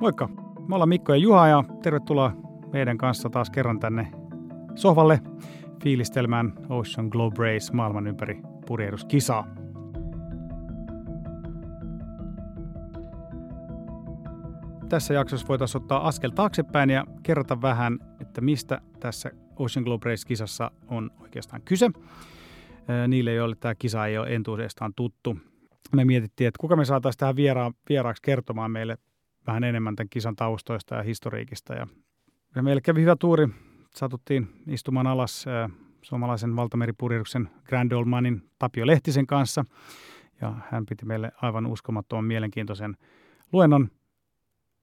Moikka! Me ollaan Mikko ja Juha ja tervetuloa meidän kanssa taas kerran tänne sohvalle fiilistelmään Ocean Globe Race maailman ympäri purjehduskisaa. Tässä jaksossa voitaisiin ottaa askel taaksepäin ja kerrata vähän, että mistä tässä Ocean Globe Race-kisassa on oikeastaan kyse. Niille, joille tämä kisa ei ole entuudestaan tuttu. Me mietittiin, että kuka me saataisiin tähän viera- vieraaksi kertomaan meille vähän enemmän tämän kisan taustoista ja historiikista. Ja, meille kävi hyvä tuuri. Satuttiin istumaan alas suomalaisen valtameripurjehduksen Grand Old Manin Tapio Lehtisen kanssa. Ja hän piti meille aivan uskomattoman mielenkiintoisen luennon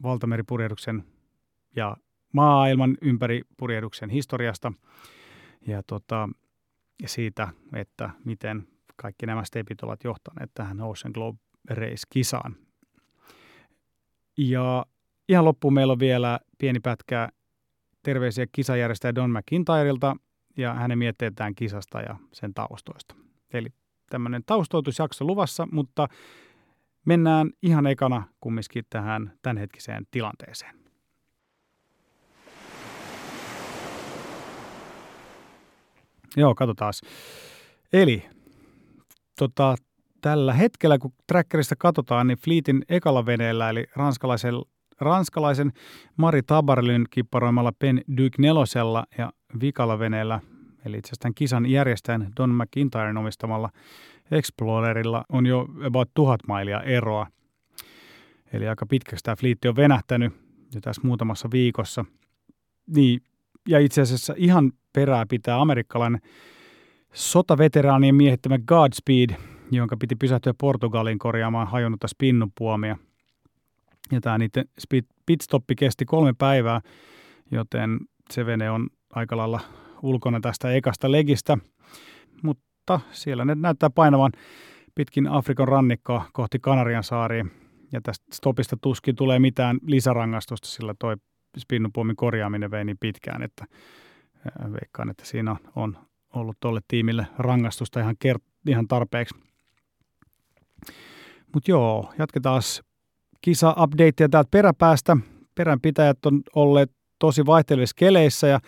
valtameripurjehduksen ja maailman ympäri purjehduksen historiasta ja, tota, ja siitä, että miten kaikki nämä stepit ovat johtaneet tähän Ocean Globe Race-kisaan. Ja ihan loppuun meillä on vielä pieni pätkä terveisiä kisajärjestäjä Don McIntyreilta ja hänen mietteetään kisasta ja sen taustoista. Eli tämmöinen taustoitusjakso luvassa, mutta mennään ihan ekana kumminkin tähän tämänhetkiseen tilanteeseen. Joo, katsotaan. Eli tota, tällä hetkellä, kun trackerista katsotaan, niin Fleetin ekalla veneellä, eli ranskalaisen, ranskalaisen Mari Tabarlyn kipparoimalla Pen Duke nelosella ja vikalla veneellä, eli itse asiassa kisan järjestäjän Don McIntyren omistamalla Explorerilla on jo about tuhat mailia eroa. Eli aika pitkäksi tämä fliitti on venähtänyt jo tässä muutamassa viikossa. Niin, ja itse asiassa ihan perää pitää amerikkalainen sotaveteraanien miehittämä Godspeed – jonka piti pysähtyä Portugaliin korjaamaan hajonnutta spinnupuomia. Ja tämä niiden pitstoppi kesti kolme päivää, joten se vene on aika lailla ulkona tästä ekasta legistä. Mutta siellä ne näyttää painavan pitkin Afrikan rannikkoa kohti Kanarian saariin. Ja tästä stopista tuskin tulee mitään lisärangaistusta, sillä toi spinnupuomin korjaaminen vei niin pitkään, että veikkaan, että siinä on ollut tuolle tiimille rangaistusta ihan, kert- ihan tarpeeksi. Mutta joo, jatketaan kisa-updatea täältä peräpäästä. Peränpitäjät on olleet tosi vaihtelevissa keleissä ja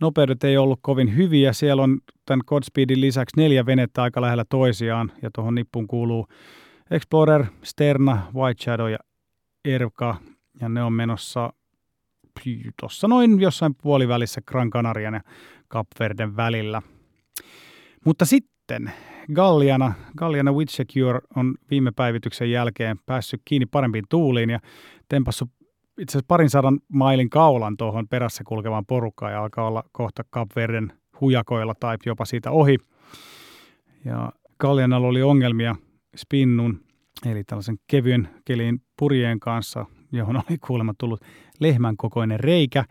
nopeudet ei ollut kovin hyviä. Siellä on tämän Godspeedin lisäksi neljä venettä aika lähellä toisiaan ja tuohon nippuun kuuluu Explorer, Sterna, White Shadow ja Erka ja ne on menossa tuossa noin jossain puolivälissä Gran Canarian ja Kapverden välillä. Mutta sitten Galliana, Galliana Witsecure on viime päivityksen jälkeen päässyt kiinni parempiin tuuliin ja tempassut itse asiassa parin sadan mailin kaulan tuohon perässä kulkevaan porukkaan ja alkaa olla kohta Kapverden hujakoilla tai jopa siitä ohi. Ja Gallianalla oli ongelmia spinnun, eli tällaisen kevyen kelin purjeen kanssa, johon oli kuulemma tullut lehmän kokoinen reikä,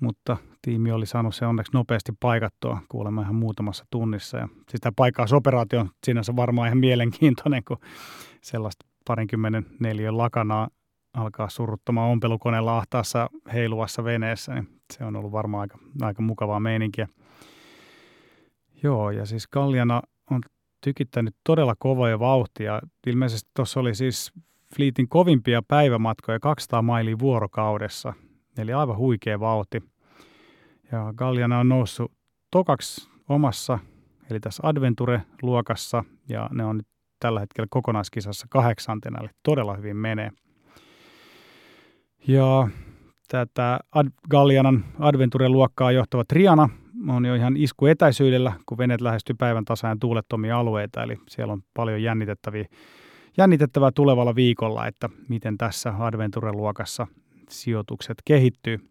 mutta tiimi oli saanut se onneksi nopeasti paikattua kuulemma ihan muutamassa tunnissa. Ja sitä paikkausoperaatio on sinänsä varmaan ihan mielenkiintoinen, kun sellaista parinkymmenen neljän lakanaa alkaa surruttamaan ompelukoneella ahtaassa heiluvassa veneessä, niin se on ollut varmaan aika, aika mukavaa meininkiä. Joo, ja siis Kalliana on tykittänyt todella kovaa vauhtia. Ilmeisesti tuossa oli siis Fleetin kovimpia päivämatkoja 200 mailia vuorokaudessa, eli aivan huikea vauhti. Ja Galliana on noussut tokaksi omassa, eli tässä Adventure-luokassa, ja ne on nyt tällä hetkellä kokonaiskisassa kahdeksantena, eli todella hyvin menee. Ja tätä Ad- Gallianan Adventure-luokkaa johtava Triana on jo ihan isku etäisyydellä, kun veneet lähestyy päivän tasaan tuulettomia alueita, eli siellä on paljon jännitettäviä, jännitettävää tulevalla viikolla, että miten tässä Adventure-luokassa sijoitukset kehittyy.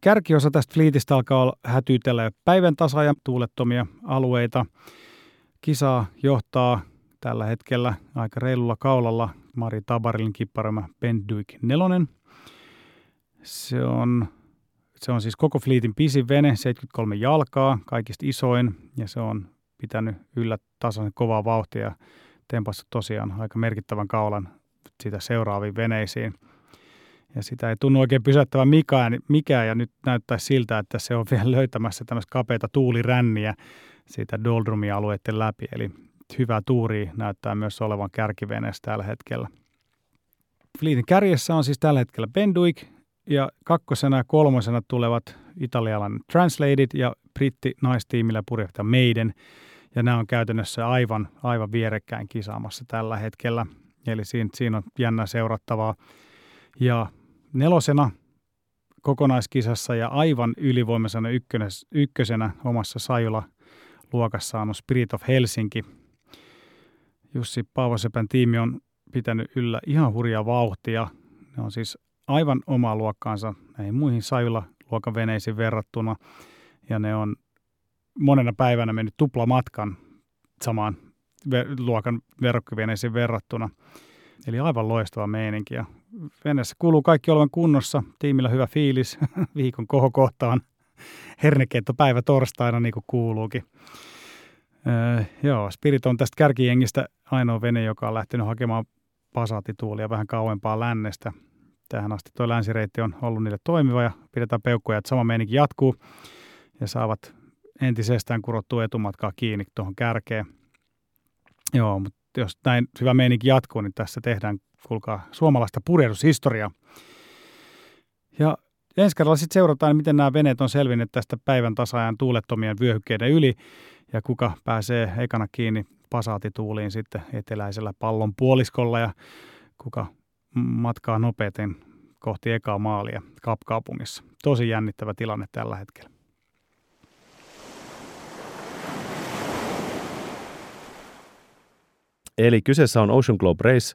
Kärkiosa tästä fliitistä alkaa hätyytellä päivän tasa ja tuulettomia alueita. Kisaa johtaa tällä hetkellä aika reilulla kaulalla Mari Tabarilin kipparama Penduik nelonen. Se on, se on siis koko fliitin pisin vene, 73 jalkaa, kaikista isoin, ja se on pitänyt yllä tasaisen kovaa vauhtia ja tempassa tosiaan aika merkittävän kaulan sitä seuraaviin veneisiin – ja sitä ei tunnu oikein pysäyttävän mikään, mikään ja nyt näyttää siltä, että se on vielä löytämässä tämmöistä kapeita tuuliränniä siitä doldrumialueiden läpi, eli hyvä tuuri näyttää myös olevan kärkiveneessä tällä hetkellä. Fleetin kärjessä on siis tällä hetkellä Benduik ja kakkosena ja kolmosena tulevat italialainen Translated ja britti naistiimillä purjehtaja Meiden. Ja nämä on käytännössä aivan, aivan vierekkäin kisaamassa tällä hetkellä. Eli siinä, siinä on jännä seurattavaa. Ja nelosena kokonaiskisassa ja aivan ylivoimaisena ykkösenä omassa Sajula luokassaan on Spirit of Helsinki. Jussi Paavosepän tiimi on pitänyt yllä ihan hurjaa vauhtia. Ne on siis aivan omaa luokkaansa näihin muihin Sajula luokan veneisiin verrattuna. Ja ne on monena päivänä mennyt tuplamatkan samaan luokan verrokkiveneisiin verrattuna. Eli aivan loistava meininki. Ja veneessä kuuluu kaikki olevan kunnossa, tiimillä hyvä fiilis, viikon kohokohtaan hernekeitto päivä torstaina niin kuin kuuluukin. Öö, joo, Spirit on tästä kärkijengistä ainoa vene, joka on lähtenyt hakemaan pasaatituulia vähän kauempaa lännestä. Tähän asti tuo länsireitti on ollut niille toimiva ja pidetään peukkoja, että sama meininki jatkuu ja saavat entisestään kurottua etumatkaa kiinni tuohon kärkeen. Joo, mutta jos näin hyvä meininki jatkuu, niin tässä tehdään, kuulkaa, suomalaista purjehdushistoriaa. Ja ensi kerralla sitten seurataan, miten nämä veneet on selvinnyt tästä päivän tasaajan tuulettomien vyöhykkeiden yli ja kuka pääsee ekana kiinni pasaatituuliin sitten eteläisellä pallon puoliskolla ja kuka matkaa nopeiten kohti ekaa maalia Kapkaupungissa. Tosi jännittävä tilanne tällä hetkellä. Eli kyseessä on Ocean Globe Race,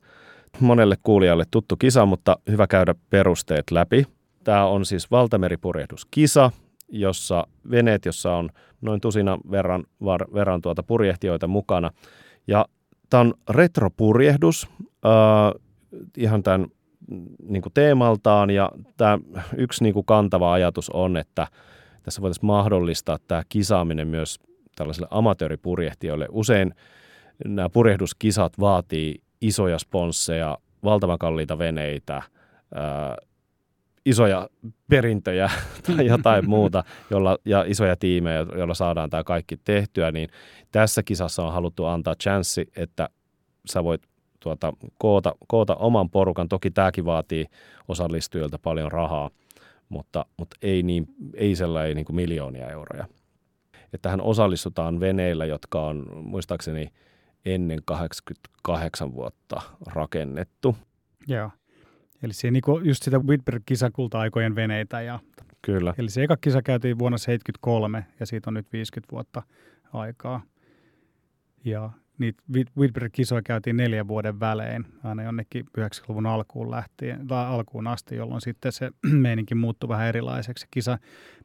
monelle kuulijalle tuttu kisa, mutta hyvä käydä perusteet läpi. Tämä on siis valtameripurjehduskisa, jossa veneet, jossa on noin tusina verran, var, verran tuota purjehtijoita mukana. Ja tämä on retropurjehdus äh, ihan tämän niin kuin teemaltaan ja tämä yksi niin kuin kantava ajatus on, että tässä voitaisiin mahdollistaa tämä kisaaminen myös tällaisille amatööripurjehtijoille. Usein nämä purjehduskisat vaatii isoja sponsseja, valtavan kalliita veneitä, ää, isoja perintöjä tai jotain muuta, jolla, ja isoja tiimejä, joilla saadaan tämä kaikki tehtyä, niin tässä kisassa on haluttu antaa chanssi, että sä voit tuota, koota, koota oman porukan. Toki tämäkin vaatii osallistujilta paljon rahaa, mutta, mutta ei, niin, ei sellainen niin kuin miljoonia euroja. Että tähän osallistutaan veneillä, jotka on muistaakseni ennen 88 vuotta rakennettu. Joo. Eli se niinku just sitä Whitberg-kisakulta-aikojen veneitä. Ja, Kyllä. Eli se eka kisa käytiin vuonna 73 ja siitä on nyt 50 vuotta aikaa. Ja niitä Whitberg-kisoja käytiin neljän vuoden välein, aina jonnekin 90-luvun alkuun lähtien, tai alkuun asti, jolloin sitten se meininki muuttui vähän erilaiseksi. Kisa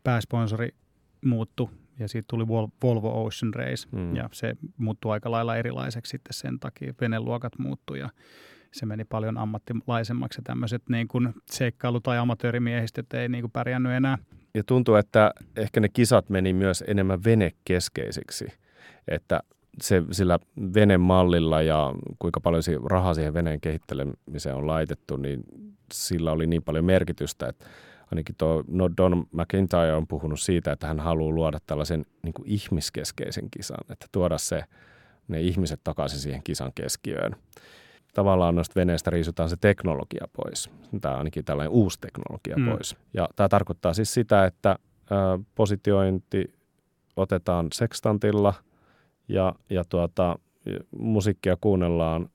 pääsponsori muuttui ja siitä tuli Volvo Ocean Race mm. ja se muuttui aika lailla erilaiseksi sitten sen takia. Veneluokat muuttui ja se meni paljon ammattilaisemmaksi ja tämmöiset niin kuin seikkailu- tai amatöörimiehistöt ei niin kuin pärjännyt enää. Ja tuntuu, että ehkä ne kisat meni myös enemmän venekeskeisiksi, että se sillä venemallilla ja kuinka paljon rahaa siihen veneen kehittelemiseen on laitettu, niin sillä oli niin paljon merkitystä, että ainakin tuo no Don McIntyre on puhunut siitä, että hän haluaa luoda tällaisen niin kuin ihmiskeskeisen kisan, että tuoda se, ne ihmiset takaisin siihen kisan keskiöön. Tavallaan noista veneistä riisutaan se teknologia pois. Tämä on ainakin tällainen uusi teknologia mm. pois. Ja tämä tarkoittaa siis sitä, että ä, positiointi otetaan sekstantilla ja, ja tuota, musiikkia kuunnellaan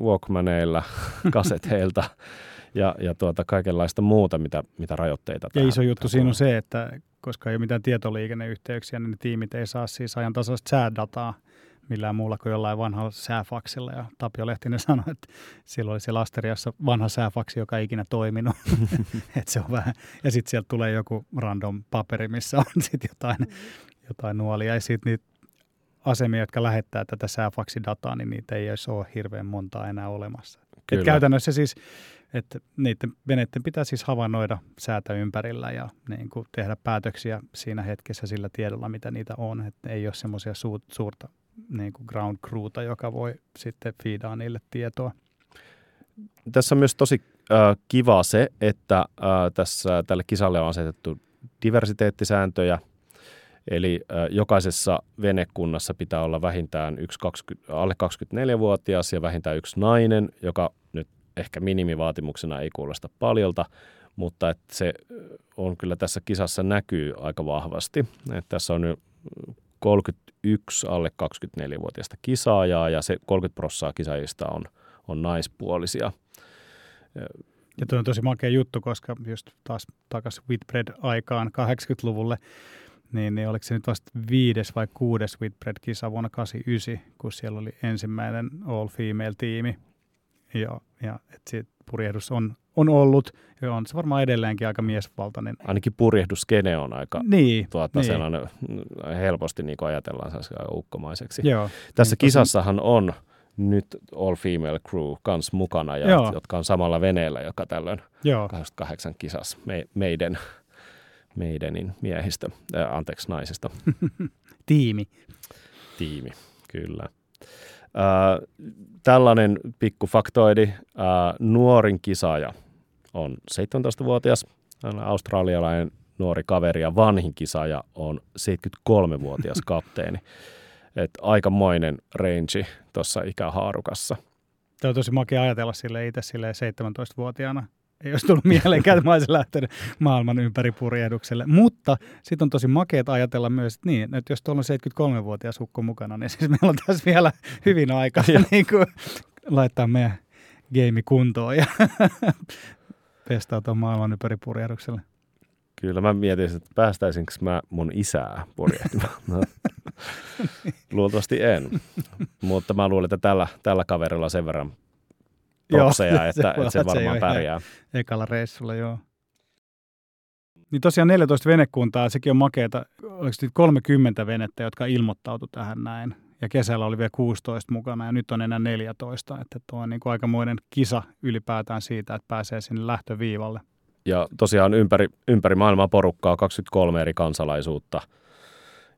Walkmaneilla, kaseteilta ja, ja tuota, kaikenlaista muuta, mitä, mitä rajoitteita. Ja iso juttu siinä on se, että koska ei ole mitään tietoliikenneyhteyksiä, niin ne tiimit ei saa siis ajantasaista säädataa millään muulla kuin jollain vanhalla sääfaksilla. Ja Tapio Lehtinen sanoi, että silloin oli se lasteriassa vanha sääfaksi, joka ei ikinä toiminut. Et se on vähän. Ja sitten sieltä tulee joku random paperi, missä on sitten jotain, jotain nuolia. Ja sitten niitä asemia, jotka lähettää tätä sääfaksidataa, niin niitä ei ole hirveän montaa enää olemassa. Et käytännössä siis että niiden veneiden pitää siis havainnoida säätä ympärillä ja niin kuin tehdä päätöksiä siinä hetkessä sillä tiedolla, mitä niitä on. Että ei ole semmoisia su- suurta niin kuin ground crewta, joka voi sitten fiidaa niille tietoa. Tässä on myös tosi äh, kiva se, että äh, tässä tälle kisalle on asetettu diversiteettisääntöjä, Eli jokaisessa venekunnassa pitää olla vähintään yksi 20, alle 24-vuotias ja vähintään yksi nainen, joka nyt ehkä minimivaatimuksena ei kuulosta paljolta, mutta että se on kyllä tässä kisassa näkyy aika vahvasti. Että tässä on nyt 31 alle 24-vuotiaista kisaajaa ja se 30 prosenttia kisaajista on, on naispuolisia. Ja tuo on tosi makea juttu, koska just taas takaisin Whitbread-aikaan 80-luvulle, niin, niin oliko se nyt vasta viides vai kuudes Whitbread-kisa vuonna 89, kun siellä oli ensimmäinen all-female-tiimi. Ja, ja että siitä purjehdus on, on ollut, ja on se varmaan edelleenkin aika miesvaltainen. Ainakin purjehduskene on aika niin, tuota, niin. sellainen, helposti niin kuin ajatellaan ukkomaiseksi. Joo, Tässä niin kisassahan on nyt all female crew kans mukana, ja, Joo. jotka on samalla veneellä, joka tällöin Joo, 28 kisas me, meidän, meidänin miehistä, äh, anteeksi naisista, tiimi. tiimi, kyllä. Äh, tällainen pikku faktoidi, äh, nuorin kisaaja on 17-vuotias, hän on australialainen nuori kaveri ja vanhin kisaaja on 73-vuotias kapteeni. Et aikamoinen range tuossa ikähaarukassa. Tämä on tosi makea ajatella sille itse sille 17-vuotiaana. Ei olisi tullut mieleenkään, että mä olisin lähtenyt maailman ympäri purjehdukselle. Mutta sitten on tosi makeat ajatella myös, että, niin, että jos tuolla on 73-vuotias ukko mukana, niin siis meillä on tässä vielä hyvin aikaa niin kuin, laittaa meidän game kuntoon ja pestautua maailman ympäri purjehdukselle. Kyllä mä mietin, että päästäisinkö mä mun isää purjehtimaan. No, luultavasti en, mutta mä luulen, että tällä, tällä kaverilla sen verran propseja, se että, että se olla, että se ei varmaan ihan- pärjää. Ekalla reissulla, joo. Niin tosiaan 14 venekuntaa, sekin on makeeta. Oliko nyt 30 venettä, jotka ilmoittautu tähän näin? Ja kesällä oli vielä 16 mukana ja nyt on enää 14. Että tuo on niin kuin aikamoinen kisa ylipäätään siitä, että pääsee sinne lähtöviivalle. Ja tosiaan ympäri, ympäri maailmaa porukkaa 23 eri kansalaisuutta.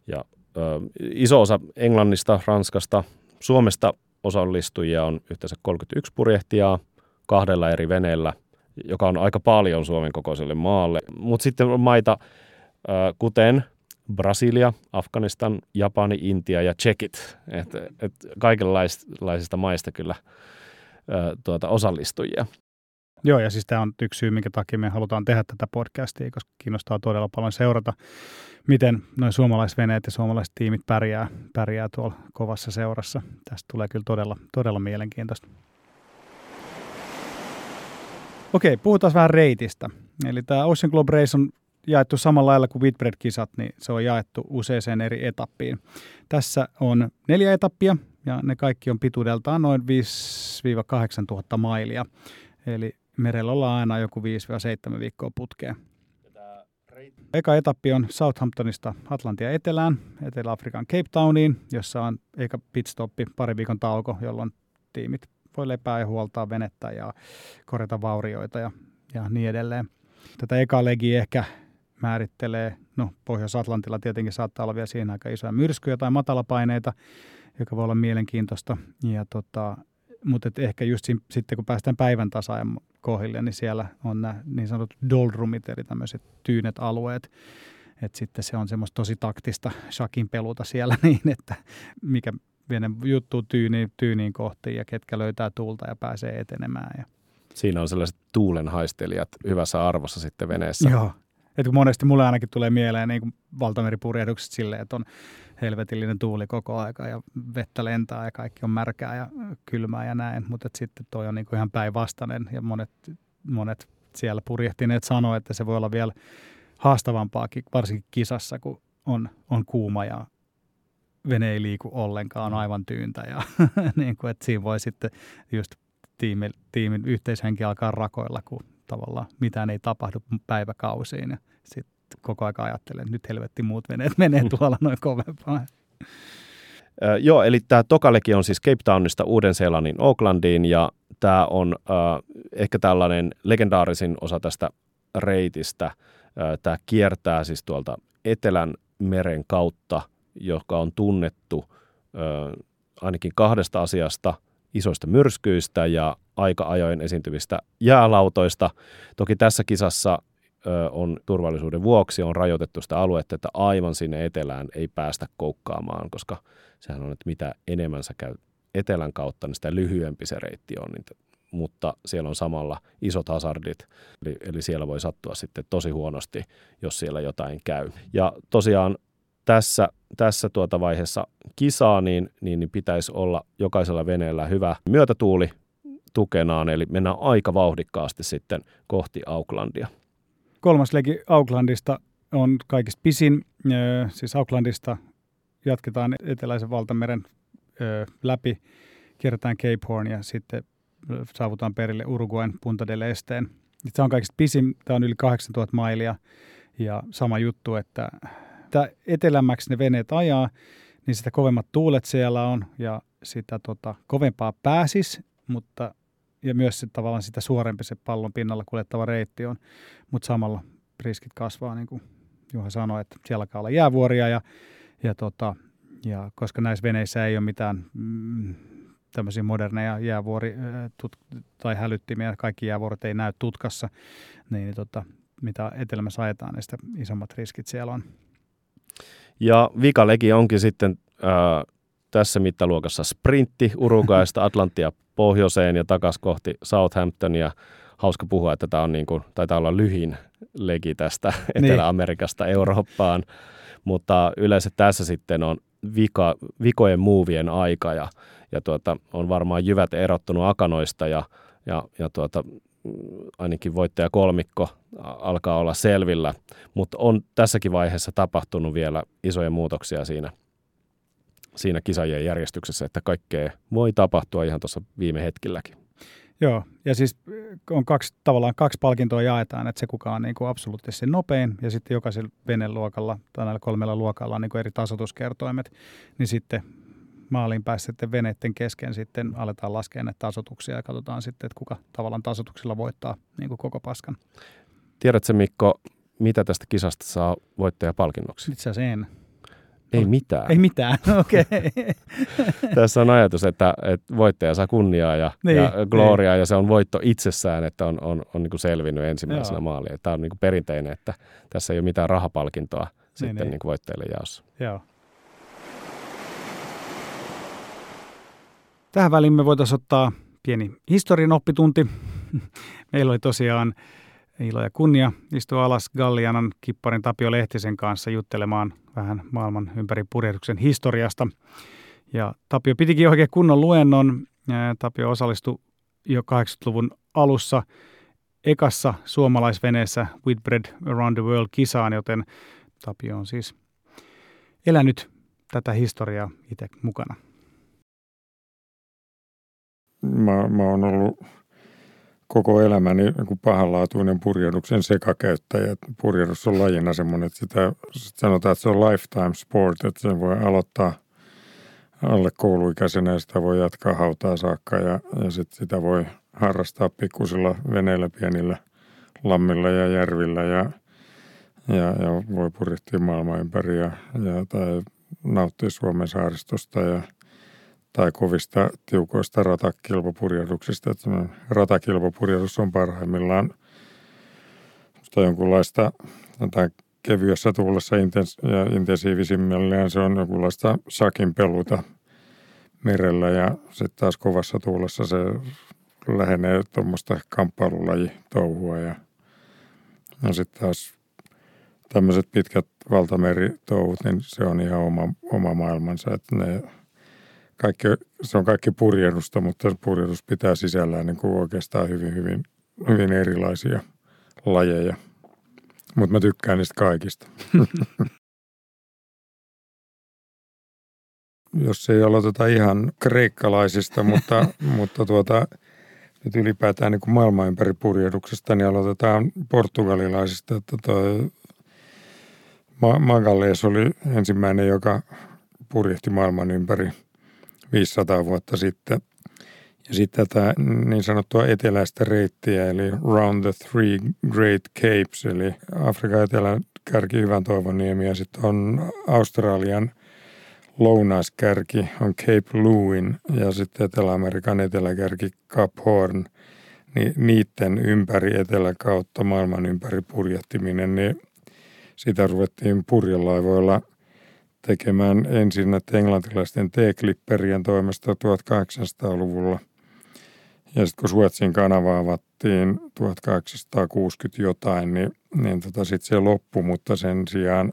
Ja ö, iso osa Englannista, Ranskasta, Suomesta osallistujia on yhteensä 31 purjehtijaa kahdella eri veneellä, joka on aika paljon Suomen kokoiselle maalle. Mutta sitten on maita kuten Brasilia, Afganistan, Japani, Intia ja Tsekit. Et, et kaikenlaisista maista kyllä tuota, osallistujia. Joo, ja siis tämä on yksi syy, minkä takia me halutaan tehdä tätä podcastia, koska kiinnostaa todella paljon seurata, miten noin suomalaisveneet ja suomalaiset tiimit pärjää, pärjää tuolla kovassa seurassa. Tästä tulee kyllä todella, todella mielenkiintoista. Okei, puhutaan vähän reitistä. Eli tämä Ocean Globe Race on jaettu samalla lailla kuin Whitbread-kisat, niin se on jaettu useaseen eri etappiin. Tässä on neljä etappia, ja ne kaikki on pituudeltaan noin 5-8 tuhatta mailia. Eli merellä ollaan aina joku 5-7 viikkoa putkeen. Eka etappi on Southamptonista Atlantia etelään, Etelä-Afrikan Cape Towniin, jossa on eka pitstoppi, pari viikon tauko, jolloin tiimit voi lepää ja huoltaa venettä ja korjata vaurioita ja, ja niin edelleen. Tätä eka legiä ehkä määrittelee, no Pohjois-Atlantilla tietenkin saattaa olla vielä siinä aika isoja myrskyjä tai matalapaineita, joka voi olla mielenkiintoista. Ja tota, mutta et ehkä just siinä, sitten kun päästään päivän tasaajan kohdille, niin siellä on nämä niin sanotut doldrumit, eli tämmöiset tyynet alueet. Et sitten se on semmoista tosi taktista shakin peluta siellä niin, että mikä vene juttuu tyyniin, tyyniin kohti ja ketkä löytää tuulta ja pääsee etenemään. Ja. Siinä on sellaiset tuulenhaistelijat hyvässä arvossa sitten veneessä. Joo. Et kun monesti mulle ainakin tulee mieleen niin kuin valtameripurjehdukset silleen, että on helvetillinen tuuli koko aika ja vettä lentää ja kaikki on märkää ja kylmää ja näin, mutta sitten toi on niin kuin ihan päinvastainen ja monet, monet siellä purjehtineet sanoo, että se voi olla vielä haastavampaakin, varsinkin kisassa, kun on, on kuuma ja vene ei liiku ollenkaan, on aivan tyyntä ja niin kuin, että siinä voi sitten just tiimin, tiimin yhteishenki alkaa rakoilla, kun tavallaan mitään ei tapahdu päiväkausiin ja sitten koko ajan ajattelen, että nyt helvetti muut veneet menee tuolla noin kovempaa. Joo, eli tämä Tokaleki on siis Cape Townista Uuden-Seelannin Aucklandiin ja tämä on ö, ehkä tällainen legendaarisin osa tästä reitistä. Tämä kiertää siis tuolta Etelän meren kautta, joka on tunnettu ö, ainakin kahdesta asiasta, isoista myrskyistä ja aika ajoin esiintyvistä jäälautoista. Toki tässä kisassa on turvallisuuden vuoksi on rajoitettu sitä aluetta, että aivan sinne etelään ei päästä koukkaamaan, koska sehän on, että mitä enemmän sä käy etelän kautta, niin sitä lyhyempi se reitti on. Niin mutta siellä on samalla isot hazardit, eli, eli siellä voi sattua sitten tosi huonosti, jos siellä jotain käy. Ja tosiaan tässä, tässä tuota vaiheessa kisaa, niin, niin, niin pitäisi olla jokaisella veneellä hyvä myötätuuli tukenaan, eli mennään aika vauhdikkaasti sitten kohti Aucklandia. Kolmas legi Aucklandista on kaikista pisin, siis Aucklandista jatketaan eteläisen valtameren läpi, kierretään Cape Horn ja sitten saavutaan perille Uruguayn Punta del Esteen. Se on kaikista pisin, tämä on yli 8000 mailia ja sama juttu, että mitä etelämmäksi ne veneet ajaa, niin sitä kovemmat tuulet siellä on ja sitä tota, kovempaa pääsis, mutta ja myös sit, tavallaan sitä suorempi se pallon pinnalla kuljettava reitti on, mutta samalla riskit kasvaa, niin kuin Juha sanoi, että siellä alkaa olla jäävuoria ja, ja, tota, ja koska näissä veneissä ei ole mitään mm, tämmöisiä moderneja jäävuori- tut, tai hälyttimiä, kaikki jäävuorot ei näy tutkassa, niin tota, mitä etelämässä ajetaan, niin sitä isommat riskit siellä on. Ja vikalegi onkin sitten äh, tässä mittaluokassa sprintti Uruguaysta Atlantia pohjoiseen ja takaisin kohti Southamptonia. Hauska puhua, että tämä on niin kuin, taitaa olla lyhin legi tästä niin. Etelä-Amerikasta Eurooppaan, mutta yleensä tässä sitten on vika, vikojen muuvien aika ja, ja tuota, on varmaan jyvät erottunut akanoista ja, ja, ja tuota, ainakin voittaja kolmikko alkaa olla selvillä, mutta on tässäkin vaiheessa tapahtunut vielä isoja muutoksia siinä, siinä kisajien järjestyksessä, että kaikkea voi tapahtua ihan tuossa viime hetkilläkin. Joo, ja siis on kaksi, tavallaan kaksi palkintoa jaetaan, että se kuka on niin kuin absoluuttisesti nopein ja sitten jokaisella veneluokalla tai näillä kolmella luokalla on niin kuin eri tasotuskertoimet, niin sitten maaliin päässeiden veneiden kesken sitten aletaan laskea näitä tasotuksia ja katsotaan sitten, että kuka tavallaan tasotuksilla voittaa niin kuin koko paskan. Tiedätkö Mikko, mitä tästä kisasta saa voittajapalkinnoksi? Itse asiassa en. Ei mitään. Ei mitään, okei. Okay. Tässä on ajatus, että, että voittaja saa kunniaa ja, niin, ja gloriaa niin. ja se on voitto itsessään, että on, on, on niin kuin selvinnyt ensimmäisenä maaliin. Tämä on niin kuin perinteinen, että tässä ei ole mitään rahapalkintoa niin, sitten niin. Niin kuin voittajille jaossa. Joo. Tähän väliin me voitaisiin ottaa pieni historian oppitunti. Meillä oli tosiaan ilo ja kunnia istua alas Gallianan kipparin Tapio Lehtisen kanssa juttelemaan vähän maailman ympäri purjehduksen historiasta. Ja Tapio pitikin oikein kunnon luennon. Tapio osallistui jo 80-luvun alussa ekassa suomalaisveneessä Whitbread Around the World-kisaan, joten Tapio on siis elänyt tätä historiaa itse mukana. Mä, mä oon ollut koko elämäni niin pahanlaatuinen purjehduksen sekakäyttäjä. Purjehdus on lajina semmoinen, että sitä sanotaan, että se on lifetime sport, että sen voi aloittaa alle kouluikäisenä ja sitä voi jatkaa hautaa saakka ja, ja sit sitä voi harrastaa pikkusilla veneillä, pienillä lammilla ja järvillä ja, ja, ja voi purjehtia maailman ympäri ja, ja tai nauttia Suomen saaristosta ja – tai kovista tiukoista ratakilpapurjehduksista. Että ratakilpapurjehdus on parhaimmillaan jonkunlaista tai kevyessä tuulessa intens- ja intensiivisimmillään se on jonkunlaista sakin peluta merellä ja sitten taas kovassa tuulessa se lähenee tuommoista kamppailulajitouhua ja, ja sitten taas tämmöiset pitkät valtameritouhut, niin se on ihan oma, oma maailmansa, että ne kaikki, se on kaikki purjehdusta, mutta purjehdus pitää sisällään niin kuin oikeastaan hyvin, hyvin, hyvin erilaisia lajeja. Mutta mä tykkään niistä kaikista. Jos ei aloiteta ihan kreikkalaisista, mutta, mutta tuota, nyt ylipäätään niin kuin maailman ympäri purjehduksesta, niin aloitetaan portugalilaisista. Että toi Magalles oli ensimmäinen, joka purjehti maailman ympäri – 500 vuotta sitten. Ja sitten tätä niin sanottua eteläistä reittiä, eli Round the Three Great Capes, eli Afrikan etelän kärki Hyvän Toivoniemi ja sitten on Australian lounaskärki on Cape Lewin ja sitten Etelä-Amerikan eteläkärki Cap Horn. Niin niiden ympäri etelä kautta maailman ympäri purjehtiminen, niin sitä ruvettiin purjelaivoilla – tekemään ensin englantilaisten T-klipperien toimesta 1800-luvulla. Ja sitten kun Suetsin kanava avattiin 1860 jotain, niin, niin tota sitten se loppui, mutta sen sijaan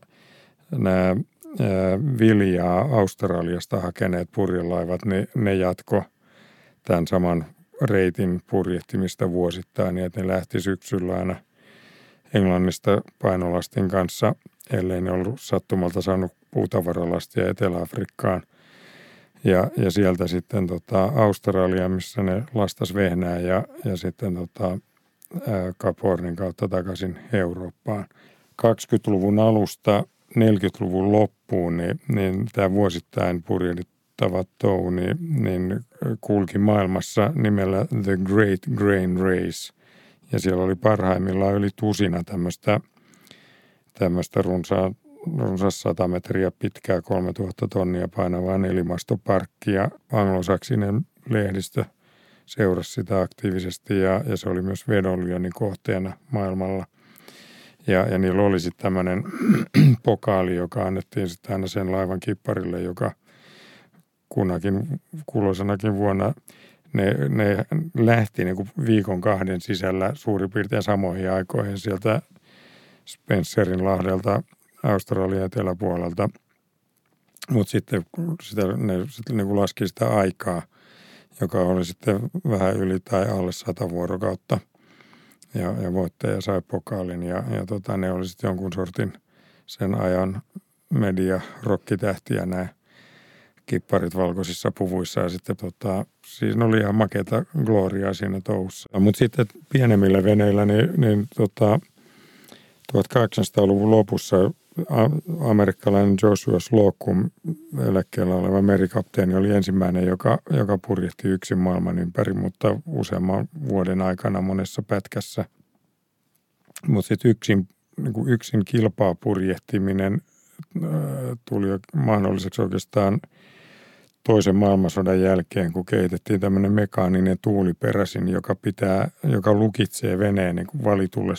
nämä viljaa Australiasta hakeneet purjelaivat, niin ne jatko tämän saman reitin purjehtimista vuosittain, niin että ne lähti syksyllä aina Englannista painolastin kanssa, ellei ne ollut sattumalta saanut puutavaralastia Etelä-Afrikkaan. Ja, ja sieltä sitten tota Australia, missä ne lastas vehnää ja, ja sitten tota, Cap Hornin kautta takaisin Eurooppaan. 20-luvun alusta 40-luvun loppuun, niin, niin tämä vuosittain purjehdittava tou, niin, niin kulki maailmassa nimellä The Great Grain Race. Ja siellä oli parhaimmillaan yli tusina tämmöistä, tämmöistä runsaa, runsas 100 metriä pitkää 3000 tonnia painavaa nelimastoparkkia. Anglosaksinen lehdistö seurasi sitä aktiivisesti ja, ja se oli myös vedonlyönnin kohteena maailmalla. Ja, ja niillä oli sitten tämmöinen pokaali, joka annettiin sitten aina sen laivan kipparille, joka kunnakin kuloisenakin vuonna ne, ne lähti niin kuin viikon kahden sisällä suurin piirtein samoihin aikoihin sieltä Spencerin lahdelta Australian eteläpuolelta. Mutta sitten sitä, ne sitten niin laski sitä aikaa, joka oli sitten vähän yli tai alle sata vuorokautta – ja, ja voittaja sai pokaalin ja, ja tota, ne oli sitten jonkun sortin sen ajan media rokkitähtiä nämä kipparit valkoisissa puvuissa ja sitten tota, siinä oli ihan makeata gloriaa siinä touhussa. Mutta sitten pienemmillä veneillä, niin, niin tota, 1800-luvun lopussa amerikkalainen Joshua Slocum, eläkkeellä oleva merikapteeni, oli ensimmäinen, joka, joka purjehti yksin maailman ympäri, mutta useamman vuoden aikana monessa pätkässä. Mutta sitten yksin, niin yksin kilpaa purjehtiminen tuli mahdolliseksi oikeastaan toisen maailmansodan jälkeen, kun kehitettiin tämmöinen mekaaninen tuuliperäsin, joka, pitää, joka lukitsee veneen niin valitulle,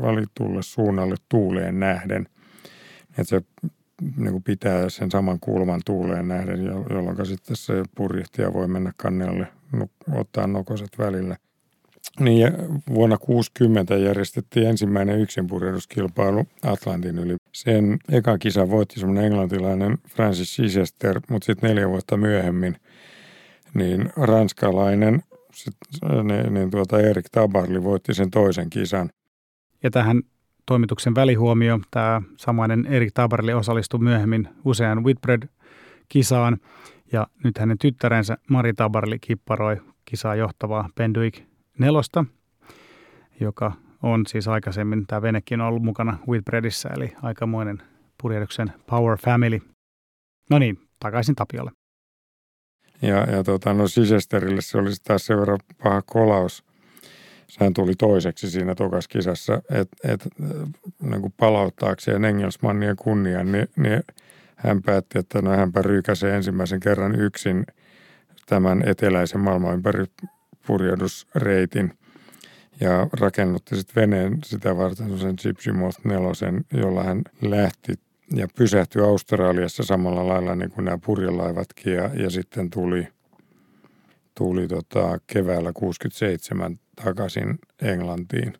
valitulle suunnalle tuuleen nähden – että se niin kuin pitää sen saman kulman tuuleen nähden, jolloin sitten se purjehtija voi mennä kannelle, ottaa nokoset välillä. Niin ja vuonna 60 järjestettiin ensimmäinen yksinpurjehduskilpailu Atlantin yli. Sen eka kisa voitti semmoinen englantilainen Francis Chichester, mutta sitten neljä vuotta myöhemmin niin ranskalainen sit, niin, niin tuota Erik Tabarli voitti sen toisen kisan. Ja tähän toimituksen välihuomio. Tämä samainen Erik Tabarli osallistui myöhemmin usean Whitbread-kisaan ja nyt hänen tyttärensä Mari Tabarli kipparoi kisaa johtavaa Penduik nelosta, joka on siis aikaisemmin, tämä venekin on ollut mukana Whitbreadissä, eli aikamoinen purjehduksen Power Family. No niin, takaisin Tapiolle. Ja, ja tota, no Sisesterille se olisi taas sen verran paha kolaus – hän tuli toiseksi siinä tokas kisassa, että et, niin palauttaakseen Engelsmannien kunnian, niin, niin hän päätti, että no hänpä ryykäsee ensimmäisen kerran yksin tämän eteläisen maailman purjehdusreitin ja rakennutti sitten veneen sitä varten sen Gypsy Moth nelosen, jolla hän lähti ja pysähtyi Australiassa samalla lailla niin kuin nämä purjelaivatkin ja, ja sitten tuli, tuli tota keväällä 67 takaisin Englantiin.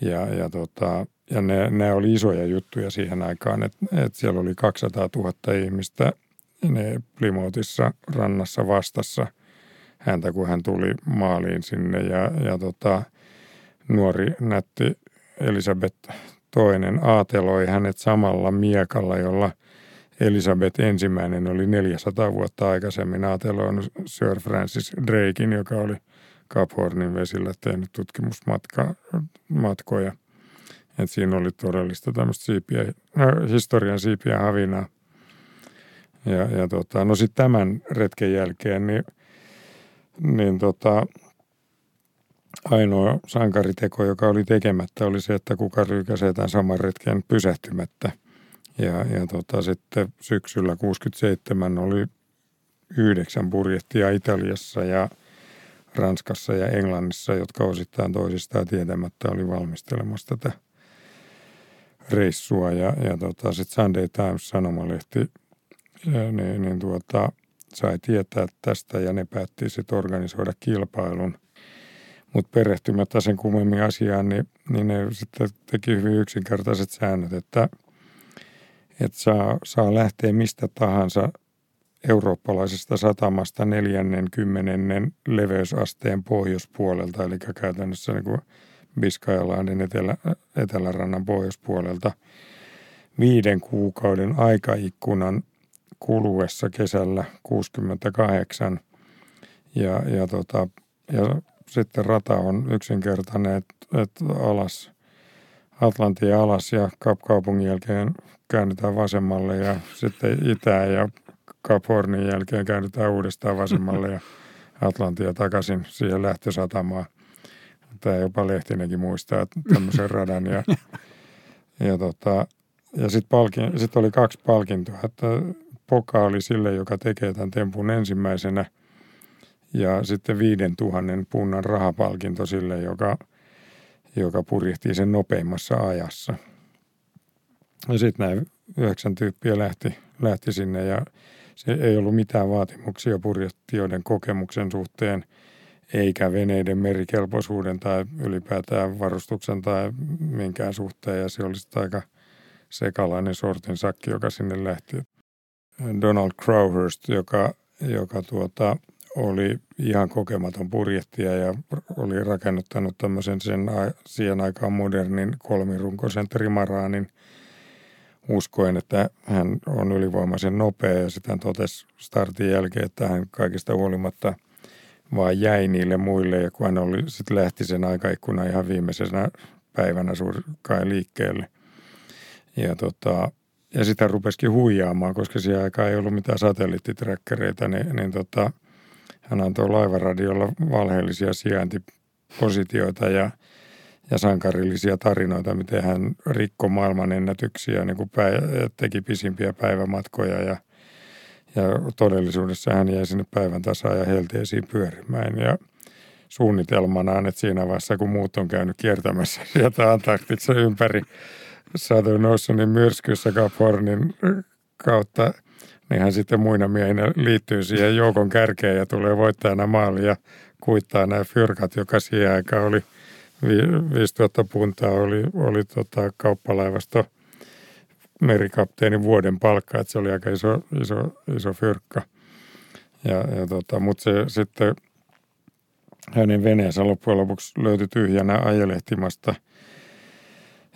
Ja, ja, tota, ja ne, ne oli isoja juttuja siihen aikaan, että, että siellä oli 200 000 ihmistä ne Plymouthissa rannassa vastassa häntä, kun hän tuli maaliin sinne. Ja, ja tota, nuori nätti Elisabeth toinen aateloi hänet samalla miekalla, jolla Elisabeth ensimmäinen oli 400 vuotta aikaisemmin aateloinut Sir Francis Drakein, joka oli – Cap Hornin vesillä tehnyt tutkimusmatkoja. Et siinä oli todellista tämmöistä siipiä, no, historian siipiä havinaa. Ja, ja tota, no sitten tämän retken jälkeen, niin, niin tota, ainoa sankariteko, joka oli tekemättä, oli se, että kuka ryykäsee tämän saman retken pysähtymättä. Ja, ja tota, sitten syksyllä 67 oli yhdeksän purjehtia Italiassa ja – Ranskassa ja Englannissa, jotka osittain toisistaan tietämättä oli valmistelemassa tätä reissua. Ja, ja tota, sitten Sunday Times sanomalehti niin, niin tuota, sai tietää tästä ja ne päätti sitten organisoida kilpailun. Mutta perehtymättä sen kummemmin asiaan, niin, niin ne sitten teki hyvin yksinkertaiset säännöt, että, että saa, saa lähteä mistä tahansa eurooppalaisesta satamasta 40 leveysasteen pohjoispuolelta, eli käytännössä niin kuin Biskajalahden etelä, etelärannan pohjoispuolelta viiden kuukauden aikaikkunan kuluessa kesällä 68. Ja, ja, tota, ja sitten rata on yksinkertainen, että, että alas, Atlantin alas ja kaupungin jälkeen käännytään vasemmalle ja sitten itään ja Cap Hornin jälkeen käännytään uudestaan vasemmalle ja Atlantia takaisin siihen lähtösatamaan. Tämä jopa Lehtinenkin muistaa tämmöisen radan. Ja, ja, tota, ja sitten sit oli kaksi palkintoa. Että Poka oli sille, joka tekee tämän tempun ensimmäisenä ja sitten viiden tuhannen punnan rahapalkinto sille, joka, joka purjehtii sen nopeimmassa ajassa. Ja sitten nämä yhdeksän tyyppiä lähti, lähti sinne ja se ei ollut mitään vaatimuksia purjehtijoiden kokemuksen suhteen, eikä veneiden merikelpoisuuden tai ylipäätään varustuksen tai minkään suhteen. Ja se oli sitten aika sekalainen sortin sakki, joka sinne lähti. Donald Crowhurst, joka, joka tuota, oli ihan kokematon purjehtija ja oli rakennuttanut tämmöisen sen siihen aikaan modernin kolmirunkoisen trimaraanin – uskoen, että hän on ylivoimaisen nopea ja sitten hän totesi startin jälkeen, että hän kaikista huolimatta vaan jäi niille muille ja kun hän oli, sitten lähti sen aikaikkunan ihan viimeisenä päivänä surkai liikkeelle. Ja, tota, ja hän rupesikin huijaamaan, koska siihen aikaan ei ollut mitään satelliittiträkkäreitä, niin, niin tota, hän antoi laivaradiolla valheellisia sijaintipositioita ja – ja sankarillisia tarinoita, miten hän rikkoi maailman ennätyksiä, niin kuin teki pisimpiä päivämatkoja ja, ja todellisuudessa hän jäi sinne päivän tasaan ja helteisiin pyörimään. Ja suunnitelmanaan, että siinä vaiheessa kun muut on käynyt kiertämässä sieltä Antarktissa ympäri Southern Oceanin myrskyssä Cap kautta, niin hän sitten muina miehinä liittyy siihen joukon kärkeen ja tulee voittajana maaliin ja kuittaa nämä fyrkat, joka siihen aikaan oli – 5000 puntaa oli, oli tota kauppalaivasto merikapteenin vuoden palkka, että se oli aika iso, iso, iso fyrkka. Ja, ja tota, mutta se sitten hänen veneensä loppujen lopuksi löytyi tyhjänä ajelehtimasta.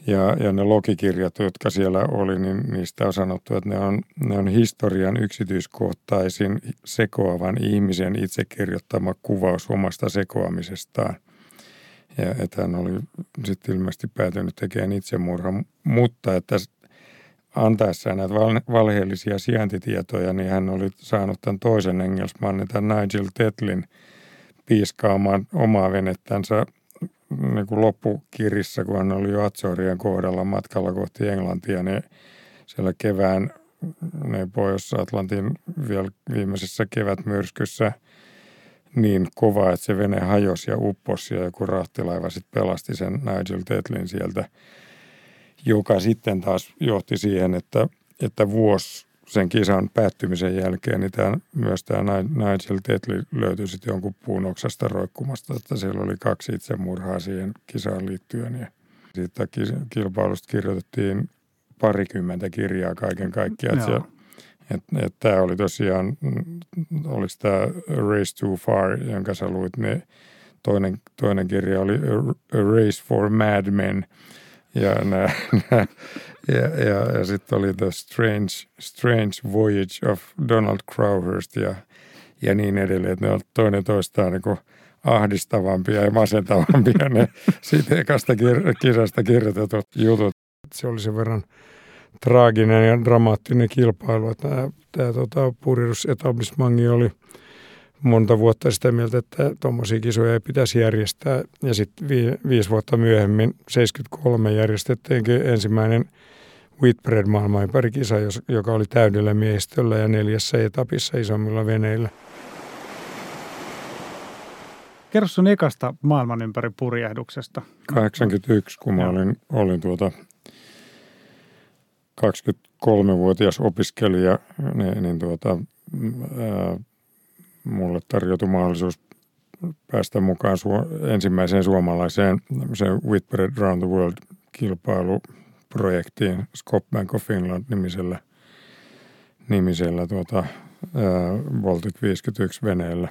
Ja, ja ne logikirjat, jotka siellä oli, niin niistä on sanottu, että ne on, ne on historian yksityiskohtaisin sekoavan ihmisen itse kirjoittama kuvaus omasta sekoamisestaan. Ja että hän oli sitten ilmeisesti päätynyt tekemään itsemurhan, mutta että antaessaan näitä valheellisia sijaintitietoja, niin hän oli saanut tämän toisen engelsmannin, tämän Nigel Tetlin, piiskaamaan omaa venettänsä niin kuin loppukirissä, kun hän oli jo Azorien kohdalla matkalla kohti Englantia, niin siellä kevään ne Pohjois-Atlantin vielä viimeisessä kevätmyrskyssä – niin kova, että se vene hajosi ja upposi ja joku rahtilaiva sitten pelasti sen Nigel Tetlin sieltä, joka sitten taas johti siihen, että, että vuosi sen kisan päättymisen jälkeen, niin tämä, myös tämä Nigel Tetli löytyi sitten jonkun puun oksasta roikkumasta, että siellä oli kaksi itsemurhaa siihen kisaan liittyen. Ja siitä kilpailusta kirjoitettiin parikymmentä kirjaa kaiken kaikkiaan. Että et tämä oli tosiaan, oliko tämä Race Too Far, jonka sä luit, niin toinen, toinen kirja oli A Race for Mad Men. Ja, nää, nää, ja, ja, ja sitten oli The Strange, Strange Voyage of Donald Crowhurst ja, ja niin edelleen. Ne on toinen toistaan niin kuin ahdistavampia ja masentavampia ne siitä ekasta kir- kisasta kirjoitetut jutut. Se oli sen verran traaginen ja dramaattinen kilpailu. Tämä, tämä tota, purjehdusetablissmangi oli monta vuotta sitä mieltä, että tuommoisia kisoja ei pitäisi järjestää. Ja sitten vi, viisi vuotta myöhemmin, 73, järjestettiinkin ensimmäinen Whitbread maailmanpärikisa, joka oli täydellä miehistöllä ja neljässä etapissa isommilla veneillä. Kerro sun ekasta maailman ympäri purjehduksesta. 81, kun mä olin, olin tuota 23-vuotias opiskelija, niin, niin tuota, ää, mulle tarjoutui mahdollisuus päästä mukaan su- ensimmäiseen suomalaiseen Whitbread Round the World kilpailuprojektiin Scott Bank of Finland nimisellä, nimisellä tuota, ää, Baltic 51 veneellä.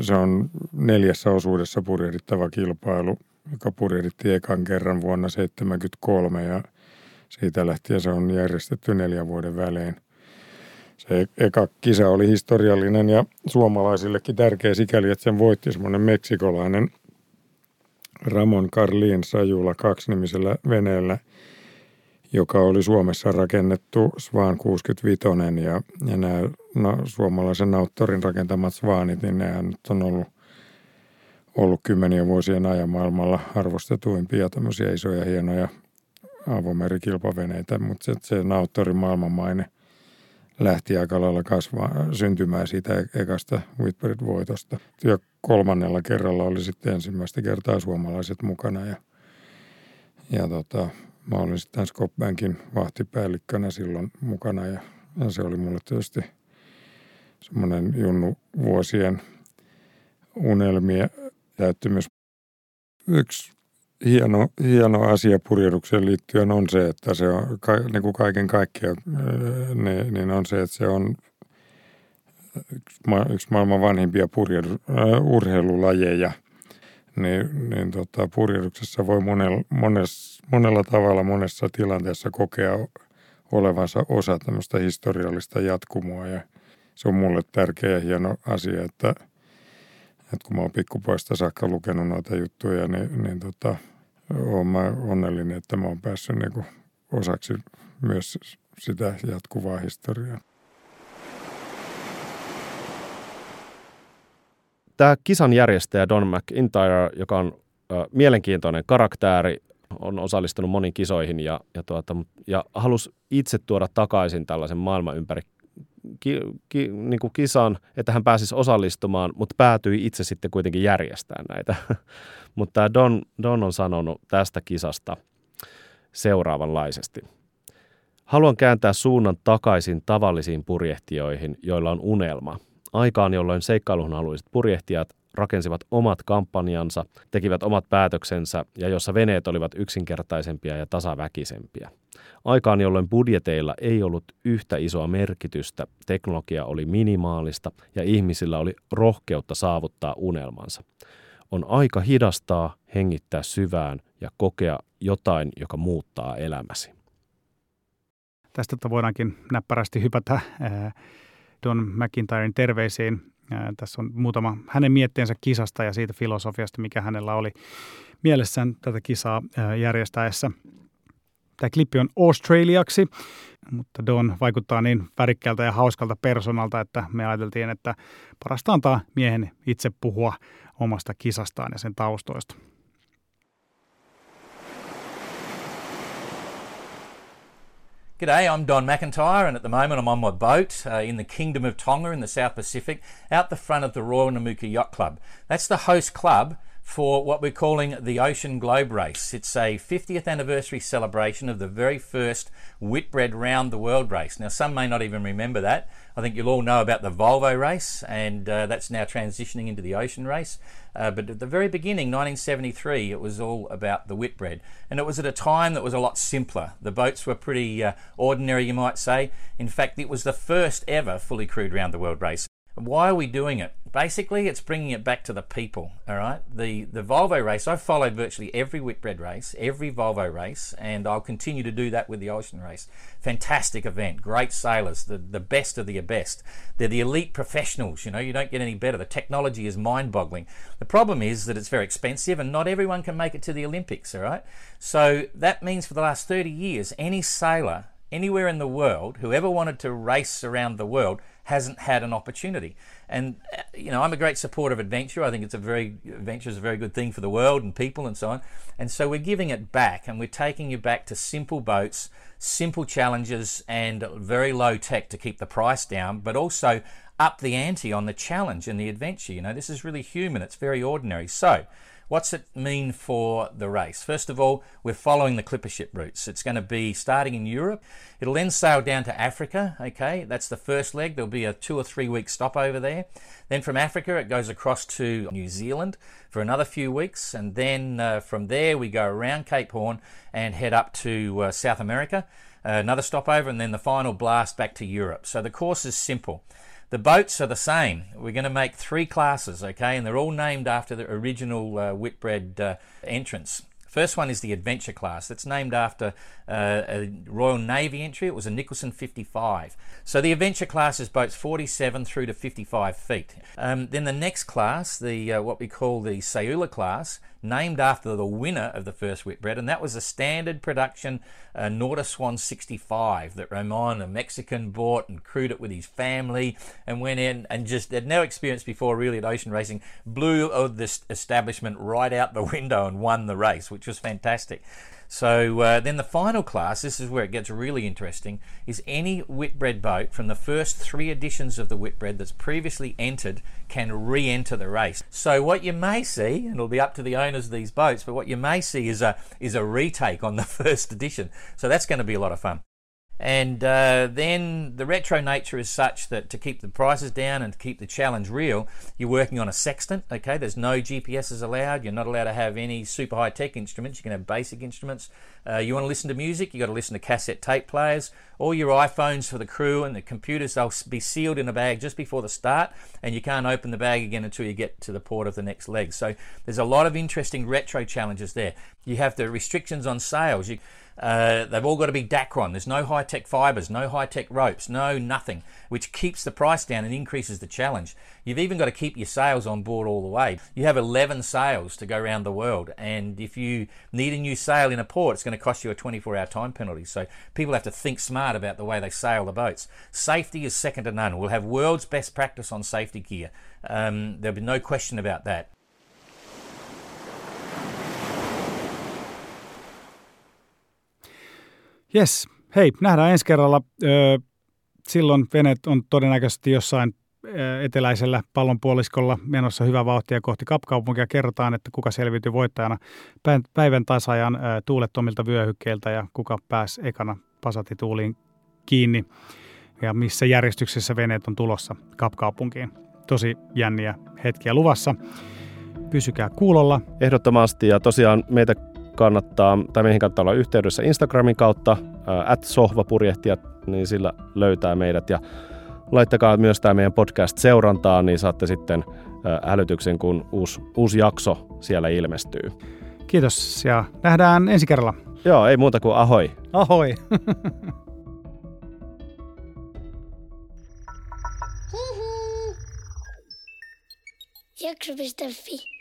Se on neljässä osuudessa purjehdittava kilpailu, joka purjehditti ekan kerran vuonna 1973 ja siitä lähtien se on järjestetty neljän vuoden välein – se eka kisa oli historiallinen ja suomalaisillekin tärkeä sikäli, että sen voitti semmoinen meksikolainen Ramon Carlin Sajula kaksinimisellä veneellä, joka oli Suomessa rakennettu Svan 65 ja, ja nämä no, suomalaisen nauttorin rakentamat Svaanit, niin nehän nyt on ollut, ollut kymmeniä vuosien ajan maailmalla arvostetuimpia tämmöisiä isoja hienoja avomerikilpaveneitä, mutta se, se nauttorin maailmanmaine – lähti aika lailla kasvaa, syntymään siitä e- ekasta Whitbread-voitosta. Ja kolmannella kerralla oli sitten ensimmäistä kertaa suomalaiset mukana ja, ja tota, mä olin sitten Skopbankin vahtipäällikkönä silloin mukana ja, ja se oli mulle tietysti semmoinen junnu vuosien unelmia täyttymys. Yksi hieno, hieno asia purjehdukseen liittyen on se, että se on niin kuin kaiken kaikkiaan niin, niin on se, että se on yksi, yksi maailman vanhimpia purjehdu, äh, urheilulajeja. Niin, niin tota, purjehduksessa voi monella, monessa, monella tavalla monessa tilanteessa kokea olevansa osa tämmöistä historiallista jatkumoa ja se on mulle tärkeä ja hieno asia, että – et kun mä oon pikkupoista saakka lukenut noita juttuja, niin, niin tota, mä onnellinen, että mä oon päässyt niin osaksi myös sitä jatkuvaa historiaa. Tämä kisan järjestäjä Don McIntyre, joka on ö, mielenkiintoinen karaktääri, on osallistunut moniin kisoihin ja, ja, tuota, ja halusi itse tuoda takaisin tällaisen maailman ympäri ki, ki, niin kuin kisan, että hän pääsisi osallistumaan, mutta päätyi itse sitten kuitenkin järjestämään näitä. mutta Don, Don on sanonut tästä kisasta seuraavanlaisesti. Haluan kääntää suunnan takaisin tavallisiin purjehtijoihin, joilla on unelma. Aikaan, jolloin seikkailuhun haluiset purjehtijat rakensivat omat kampanjansa, tekivät omat päätöksensä ja jossa veneet olivat yksinkertaisempia ja tasaväkisempiä. Aikaan, jolloin budjeteilla ei ollut yhtä isoa merkitystä, teknologia oli minimaalista ja ihmisillä oli rohkeutta saavuttaa unelmansa. On aika hidastaa, hengittää syvään ja kokea jotain, joka muuttaa elämäsi. Tästä voidaankin näppärästi hypätä Don McIntyren terveisiin. Tässä on muutama hänen mietteensä kisasta ja siitä filosofiasta, mikä hänellä oli mielessään tätä kisaa järjestäessä. Tämä klippi on Australiaksi, mutta Don vaikuttaa niin värikkäältä ja hauskalta personalta, että me ajateltiin, että parasta antaa miehen itse puhua omasta kisastaan ja sen taustoista. G'day, I'm Don McIntyre, and at the moment I'm on my boat uh, in the Kingdom of Tonga in the South Pacific, out the front of the Royal Namuka Yacht Club. That's the host club for what we're calling the Ocean Globe Race. It's a 50th anniversary celebration of the very first Whitbread Round the World race. Now, some may not even remember that. I think you'll all know about the Volvo race, and uh, that's now transitioning into the Ocean race. Uh, but at the very beginning, 1973, it was all about the Whitbread. And it was at a time that was a lot simpler. The boats were pretty uh, ordinary, you might say. In fact, it was the first ever fully crewed round the world race. Why are we doing it? Basically, it's bringing it back to the people. All right, the the Volvo race. I followed virtually every Whitbread race, every Volvo race, and I'll continue to do that with the Ocean race. Fantastic event, great sailors, the the best of the best. They're the elite professionals. You know, you don't get any better. The technology is mind-boggling. The problem is that it's very expensive, and not everyone can make it to the Olympics. All right, so that means for the last thirty years, any sailor anywhere in the world, whoever wanted to race around the world, hasn't had an opportunity. And uh, you know, I'm a great supporter of adventure. I think it's a very adventure is a very good thing for the world and people and so on. And so we're giving it back, and we're taking you back to simple boats, simple challenges, and very low tech to keep the price down, but also up the ante on the challenge and the adventure. You know, this is really human. It's very ordinary. So What's it mean for the race? First of all, we're following the clipper ship routes. It's going to be starting in Europe. It'll then sail down to Africa. Okay, that's the first leg. There'll be a two or three week stop over there. Then from Africa, it goes across to New Zealand for another few weeks, and then uh, from there we go around Cape Horn and head up to uh, South America. Uh, another stopover, and then the final blast back to Europe. So the course is simple. The boats are the same. We're going to make three classes, okay, and they're all named after the original uh, Whitbread uh, entrance. First one is the Adventure class. That's named after uh, a Royal Navy entry. It was a Nicholson 55. So the Adventure class is boats 47 through to 55 feet. Um, then the next class, the uh, what we call the Sayula class, named after the winner of the first Whitbread, and that was a standard production uh, Nautiswan 65 that Roman, a Mexican, bought and crewed it with his family and went in and just had no experience before really at ocean racing, blew this establishment right out the window and won the race, which was fantastic. So uh, then the final class, this is where it gets really interesting, is any Whitbread boat from the first three editions of the Whitbread that's previously entered can re-enter the race. So what you may see, and it'll be up to the owners of these boats, but what you may see is a is a retake on the first edition. So that's going to be a lot of fun. And uh, then the retro nature is such that to keep the prices down and to keep the challenge real, you're working on a sextant. Okay, there's no GPSs allowed. You're not allowed to have any super high tech instruments. You can have basic instruments. Uh, you want to listen to music, you got to listen to cassette tape players. All your iPhones for the crew and the computers, they'll be sealed in a bag just before the start, and you can't open the bag again until you get to the port of the next leg. So there's a lot of interesting retro challenges there. You have the restrictions on sales. You, uh, they've all got to be Dacron. There's no high tech fibers, no high tech ropes, no nothing, which keeps the price down and increases the challenge. You've even got to keep your sails on board all the way. You have 11 sails to go around the world, and if you need a new sail in a port, it's going to cost you a 24 hour time penalty. So people have to think smart about the way they sail the boats. Safety is second to none. We'll have world's best practice on safety gear. Um, there'll be no question about that. Jes, hei, nähdään ensi kerralla. Silloin veneet on todennäköisesti jossain eteläisellä pallonpuoliskolla menossa hyvää vauhtia kohti kapkaupunkia. Kerrotaan, että kuka selviytyi voittajana päivän tasajan tuulettomilta vyöhykkeiltä ja kuka pääsi ekana pasatituuliin kiinni ja missä järjestyksessä veneet on tulossa kapkaupunkiin. Tosi jänniä hetkiä luvassa. Pysykää kuulolla. Ehdottomasti ja tosiaan meitä kannattaa, tai meihin kannattaa olla yhteydessä Instagramin kautta, at sohvapurjehtijat, niin sillä löytää meidät. Ja laittakaa myös tämä meidän podcast seurantaa, niin saatte sitten älytyksen, kun uusi, uusi jakso siellä ilmestyy. Kiitos ja nähdään ensi kerralla. Joo, ei muuta kuin ahoi. Ahoi. Jakso.fi